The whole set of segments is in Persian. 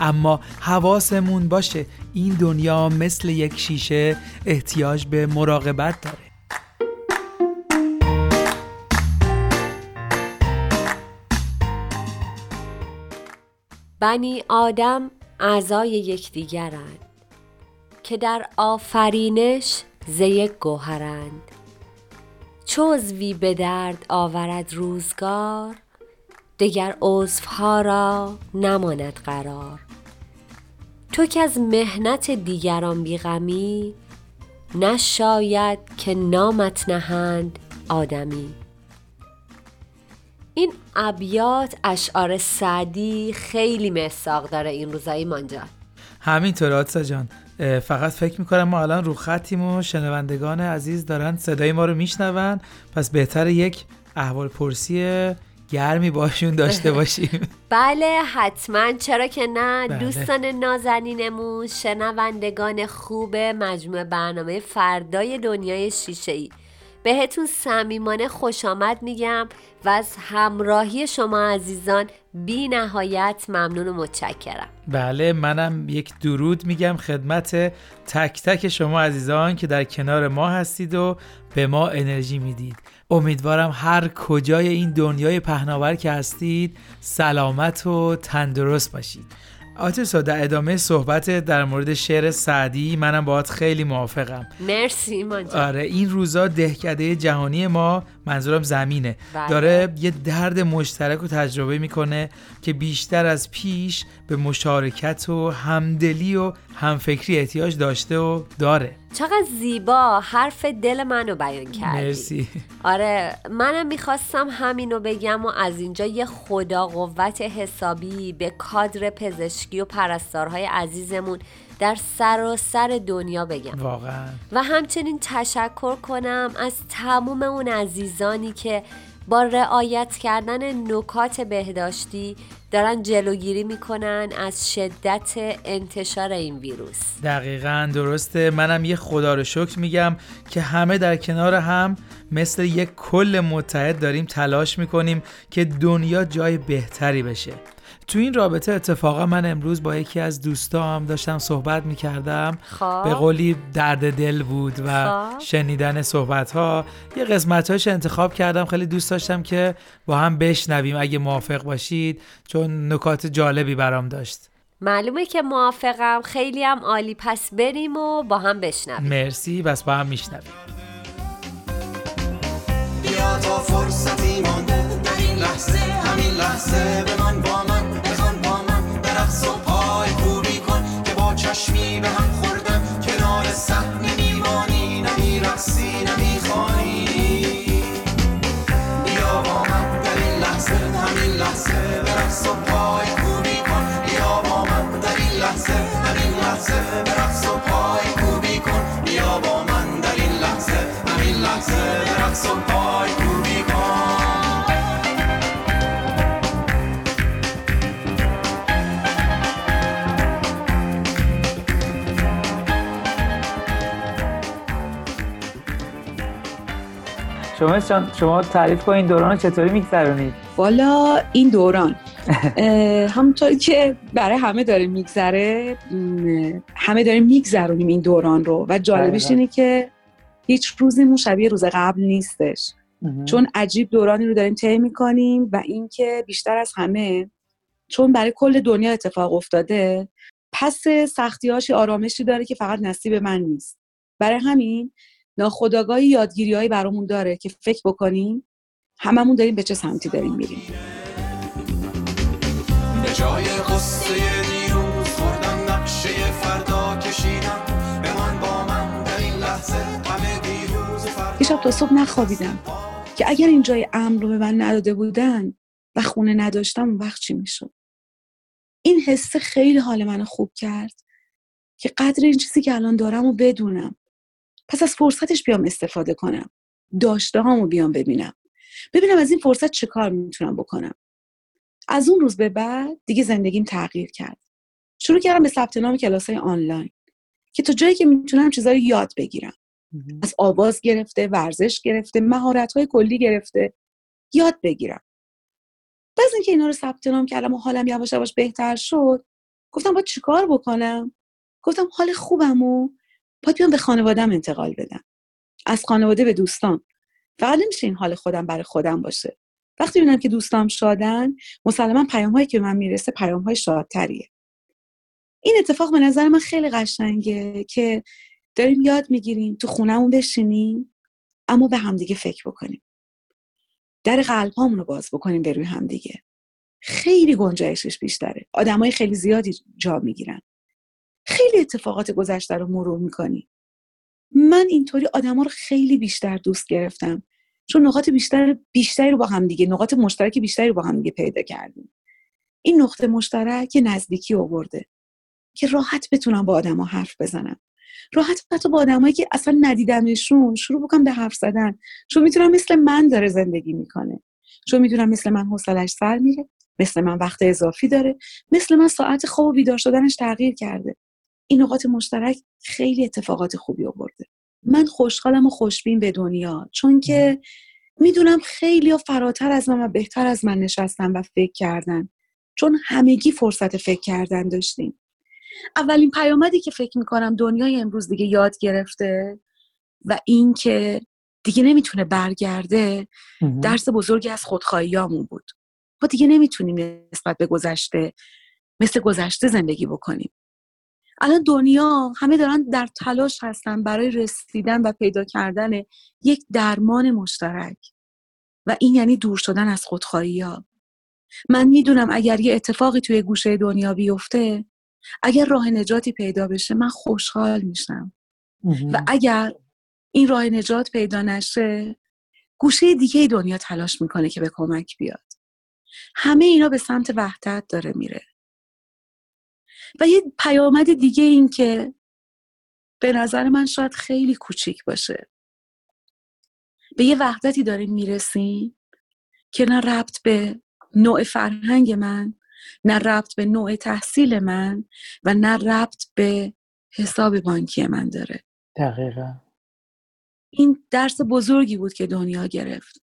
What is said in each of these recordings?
اما حواسمون باشه این دنیا مثل یک شیشه احتیاج به مراقبت داره. بنی آدم اعضای یکدیگرند که در آفرینش ز یک گوهرند. چوزوی به درد آورد روزگار دگر عضوها را نماند قرار. تو که از مهنت دیگران بیغمی نشاید که نامت نهند آدمی. این ابیات اشعار سعدی خیلی مساق داره این روزایی مانجا. همینطور آتسا جان. فقط فکر می‌کنم ما الان رو خطیم و شنوندگان عزیز دارن صدای ما رو میشنون. پس بهتر یک احوال پرسی گرمی باشون داشته باشیم. بله حتما. چرا که نه. بله. دوستان نازنینمون شنوندگان خوب مجموعه برنامه فردای دنیای شیشه ای بهتون صمیمانه خوش آمد میگم و از همراهی شما عزیزان بی نهایت ممنون و متشکرم. بله منم یک درود میگم خدمت تک تک شما عزیزان که در کنار ما هستید و به ما انرژی می‌دید. امیدوارم هر کجای این دنیای پهناور که هستید سلامت و تندرست باشید. آتیسا در ادامه صحبت در مورد شعر سعدی. منم باهات خیلی موافقم. مرسی ایمان جان. آره این روزا دهکده جهانی ما منظورم زمینه. بله. داره یه درد مشترک رو تجربه می‌کنه که بیشتر از پیش به مشارکت و همدلی و همفکری احتیاج داشته و داره. چقدر زیبا حرف دل منو بیان کردی. مرسی. آره منم می‌خواستم همینو بگم و از اینجا یه خدا قوت حسابی به کادر پزشکی و پرستارهای عزیزمون در سراسر دنیا بگم. واقعا. و همچنین تشکر کنم از تموم اون عزیزانی که با رعایت کردن نکات بهداشتی دارن جلوگیری می‌کنن از شدت انتشار این ویروس. دقیقا درسته. منم یه خدا رو شکر میگم که همه در کنار هم مثل یک کل متحد داریم تلاش می‌کنیم که دنیا جای بهتری بشه. تو این رابطه اتفاقا من امروز با یکی از دوستام داشتم صحبت می‌کردم. خب. به قولی درد دل بود و خب. شنیدن صحبت ها یه قسمتاش انتخاب کردم. خیلی دوست داشتم که با هم بشنویم اگه موافق باشید چون نکات جالبی برام داشت. معلومه که موافقم. خیلی هم عالی. پس بریم و با هم بشنویم. مرسی. بس با هم میشنویم. بیا تا فرصتی مانده. در این لحظه همین لحظه بمان با من چشمی به هم خوردن کنار صحنه میمانی نمیرقصی نمی‌خوانی. بیا با من در این لحظه همین لحظه برقص و پای کوبی کن. بیا با من در این لحظه همین لحظه برقص و پای کوبی کن. بیا با من در این لحظه همین لحظه برقص و پای شما شما تعریف کنین دوران رو چطوری میگذرونید؟ والا این دوران. اه، همونطوری که برای همه داره میگذره همه داریم میگذرونیم این دوران رو. و جالبش. اینه که هیچ روزیمون شبیه روز قبل نیستش. چون عجیب دورانی رو داریم طی می‌کنیم و اینکه بیشتر از همه چون برای کل دنیا اتفاق افتاده پس سختیاش آرامشی داره که فقط نصیب من نیست. برای همین ناخداگاهی یادگیریهایی برامون داره که فکر بکنیم هممون داریم به چه سمتی داریم میریم. به جای قصه دیروز خوردن نقشه فردا کشیدم. بمان با من در این لحظه همه دیروز فردا. شب تا صبح نخوابیدم که اگر این جای امن رو به من نداده بودن و خونه نداشتم اون وقت چی می‌شد؟ این حسه خیلی حال منو خوب کرد که قدر این چیزی که الان دارم و بدونم پس از فرصتش بیام استفاده کنم. داشته هامو بیام ببینم. ببینم از این فرصت چه کار می‌تونم بکنم. از اون روز به بعد دیگه زندگیم تغییر کرد. شروع کردم به ثبت نام کلاس های آنلاین که تا جایی که می‌تونم چیزایی یاد بگیرم. از آواز گرفته ورزش گرفته مهارت های کلی گرفته یاد بگیرم. بعد اینکه اینا رو ثبت نام کردم و حالم یواش یواش بهتر شد گفتم باید چیکار بکنم؟ گفتم حال خوبم و باید بیام به خانوادم انتقال بدم. از خانواده به دوستان. فقط نمیشه این حال خودم برای خودم باشه. وقتی ببینم که دوستام شادن مسلما پیام هایی که من می‌رسه پیام های شادتریه. این اتفاق به نظر من خیلی قشنگه که داریم یاد می‌گیریم تو خونهمون بشینیم اما به همدیگه فکر بکنیم. در قلب رو باز بکنیم به روی همدیگه. خیلی گنجایشش بیشتره. آدمای خیلی زیادی جا می‌گیرن. خیلی اتفاقات گذشته رو مرور می‌کنی. من اینطوری آدما رو خیلی بیشتر دوست گرفتم. چون نقاط بیشتر بیشتری رو با هم دیگه نقاط مشترک بیشتری رو با هم دیگه پیدا کردیم. این نقطه مشترک نزدیکی آورده که راحت بتونم با آدما حرف بزنم. راحت حتی با آدمایی که اصلا ندیدمشون شروع بکنم به حرف زدن. چون می‌تونم مثل من داره زندگی می‌کنه. چون می‌دونم مثل من حوصلش سر میره مثل من وقت اضافی داره مثل من ساعت خواب و بیدار شدنش تغییر کرده. این نقاط مشترک خیلی اتفاقات خوبی آورده. من خوشحالم و خوشبین به دنیا چون که می‌دونم خیلی ها فراتر از من و بهتر از من نشستن و فکر کردن چون همگی فرصت فکر کردن داشتیم. اولین پیامدی که فکر می‌کنم دنیای امروز دیگه یاد گرفته و این که دیگه نمی‌تونه برگرده درس بزرگی از خودخواهیامون بود. ما دیگه نمی‌تونیم نسبت به گذشته مثل گذشته زندگی بکنیم. الان دنیا همه دارن در تلاش هستن برای رسیدن و پیدا کردن یک درمان مشترک. و این یعنی دور شدن از خودخواهی ها من می‌دونم اگر یه اتفاقی توی گوشه دنیا بیفته اگر راه نجاتی پیدا بشه من خوشحال میشم. و اگر این راه نجات پیدا نشه گوشه دیگه دنیا تلاش می‌کنه که به کمک بیاد. همه اینا به سمت وحدت داره میره. و یه پیامد دیگه این که به نظر من شاید خیلی کوچیک باشه. به یه وحدتی داریم می‌رسیم که نه ربط به نوع فرهنگ من نه ربط به نوع تحصیل من و نه ربط به حساب بانکی من داره. دقیقا. این درس بزرگی بود که دنیا گرفت.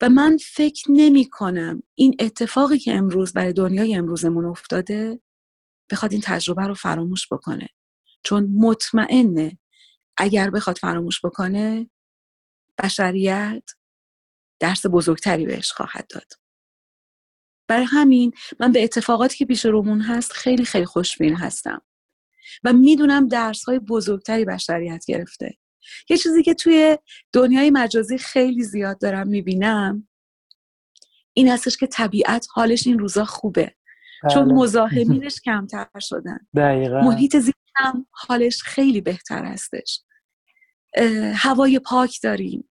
و من فکر نمی کنم این اتفاقی که امروز برای دنیای امروزمون افتاده بخواد این تجربه رو فراموش بکنه. چون مطمئنه اگر بخواد فراموش بکنه بشریت درس بزرگتری بهش خواهد داد. برای همین من به اتفاقاتی که پیش رومون هست خیلی خیلی خوشبین هستم و می‌دونم درس های بزرگتری بشریت گرفته. یه چیزی که توی دنیای مجازی خیلی زیاد دارم می‌بینم این هستش که طبیعت حالش این روزا خوبه. چون بله. مزاحمینش کمتر شدن. دقیقا. محیط زیستم حالش خیلی بهتر هستش. هوای پاک داریم.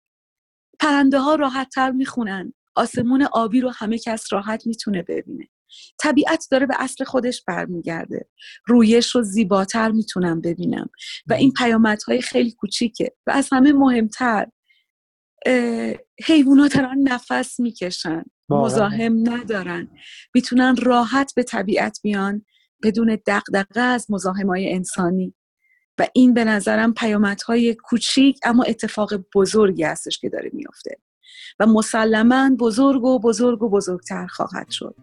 پرنده ها راحت تر می‌خونن. آسمون آبی رو همه کس راحت می‌تونه ببینه. طبیعت داره به اصل خودش برمیگرده. رویش رو زیباتر می‌تونم ببینم. و این پیامدهای خیلی کوچیکه. و از همه مهمتر حیوانات دارن نفس می‌کشن. مزاحم ندارن. می‌تونن راحت به طبیعت بیان بدون دقدقه از مزاحم های انسانی. و این به نظرم پیامدهای کوچیک اما اتفاق بزرگی هستش که داره میافته. و مسلما بزرگ و بزرگ و بزرگتر خواهد شد.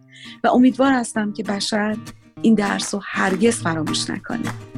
و امیدوار هستم که بشر این درس رو هرگز فراموش نکنه.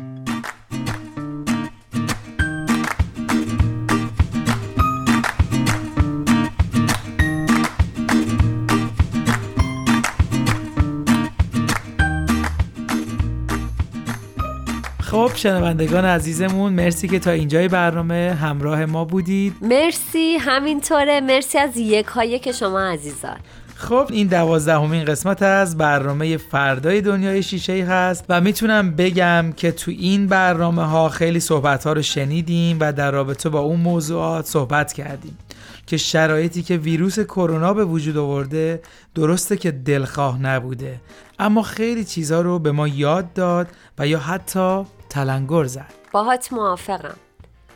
خب شنوندگان عزیزمون مرسی که تا اینجای برنامه همراه ما بودید. مرسی همینطوره. مرسی از یک هایی که شما عزیزان. خب این دوازدهمین قسمت از برنامه فردای دنیای شیشه ای هست و می‌تونم بگم که تو این برنامه ها خیلی صحبت ها رو شنیدیم و در رابطه با اون موضوعات صحبت کردیم که شرایطی که ویروس کرونا به وجود آورده درسته که دلخواه نبوده اما خیلی چیزها رو به ما یاد داد و یا حتی تلنگر زد. باهات موافقم.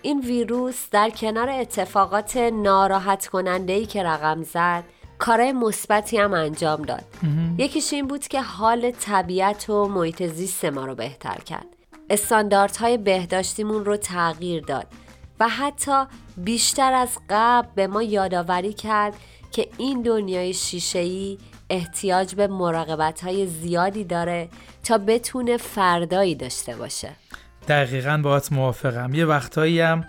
این ویروس در کنار اتفاقات ناراحت کننده ای که رقم زد کارهای مثبتی هم انجام داد. یکیش این بود که حال طبیعت و محیط زیست ما رو بهتر کرد. استانداردهای بهداشتیمون رو تغییر داد و حتی بیشتر از قبل به ما یادآوری کرد که این دنیای شیشه‌ای احتیاج به مراقبت های زیادی داره تا بتونه فردایی داشته باشه. دقیقا باهات موافقم. یه وقتایی هم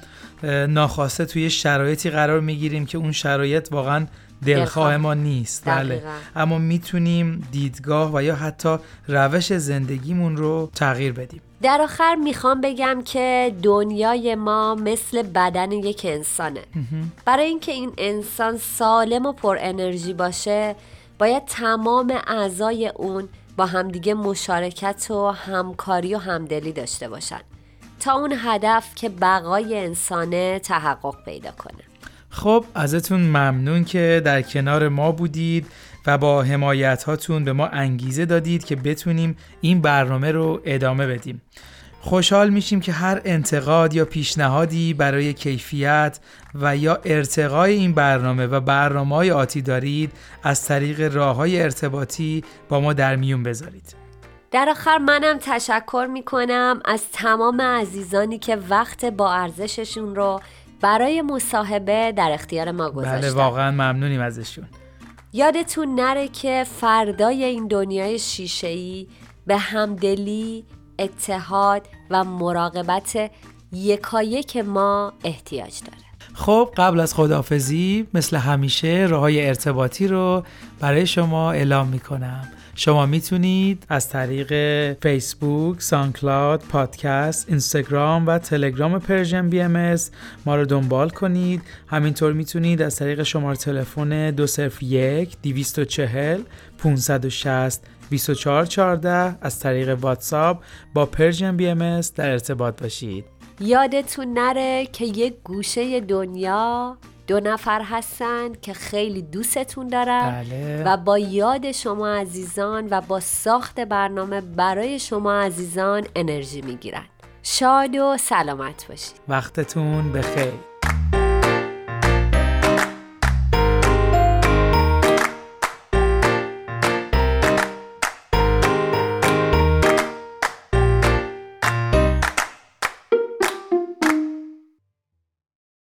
ناخواسته توی شرایطی قرار می‌گیریم که اون شرایط واقعا دلخواه ما نیست. بله. اما می‌تونیم دیدگاه و یا حتی روش زندگیمون رو تغییر بدیم. در آخر می‌خوام بگم که دنیای ما مثل بدن یک انسانه. برای اینکه این انسان سالم و پر انرژی باشه باید تمام اعضای اون با همدیگه مشارکت و همکاری و همدلی داشته باشن تا اون هدف که بقای انسانه تحقق پیدا کنه. خب ازتون ممنون که در کنار ما بودید و با حمایت هاتون به ما انگیزه دادید که بتونیم این برنامه رو ادامه بدیم. خوشحال میشیم که هر انتقاد یا پیشنهادی برای کیفیت و یا ارتقای این برنامه و برنامه های آتی دارید از طریق راه های ارتباطی با ما در میون بذارید. در آخر منم تشکر می‌کنم از تمام عزیزانی که وقت با ارزششون رو برای مصاحبه در اختیار ما گذاشتن. بله واقعا ممنونیم ازشون. یادتون نره که فردای این دنیای شیشه‌ای به همدلی، اتحاد و مراقبت یکایک ما احتیاج داره. خب قبل از خداحافظی مثل همیشه راه ارتباطی رو برای شما اعلام می‌کنم. شما می‌تونید از طریق فیسبوک، SoundCloud، پادکست، اینستاگرام و تلگرام Persian BMS ما رو دنبال کنید. همینطور می‌تونید از طریق شماره تلفن 201 240 560 2414 از طریق واتساپ با Persian BM در ارتباط باشید. یادتون نره که یک گوشه دنیا دو نفر هستن که خیلی دوستتون دارن بله. و با یاد شما عزیزان و با ساخت برنامه برای شما عزیزان انرژی می‌گیرن. شاد و سلامت باشید. وقتتون بخیر.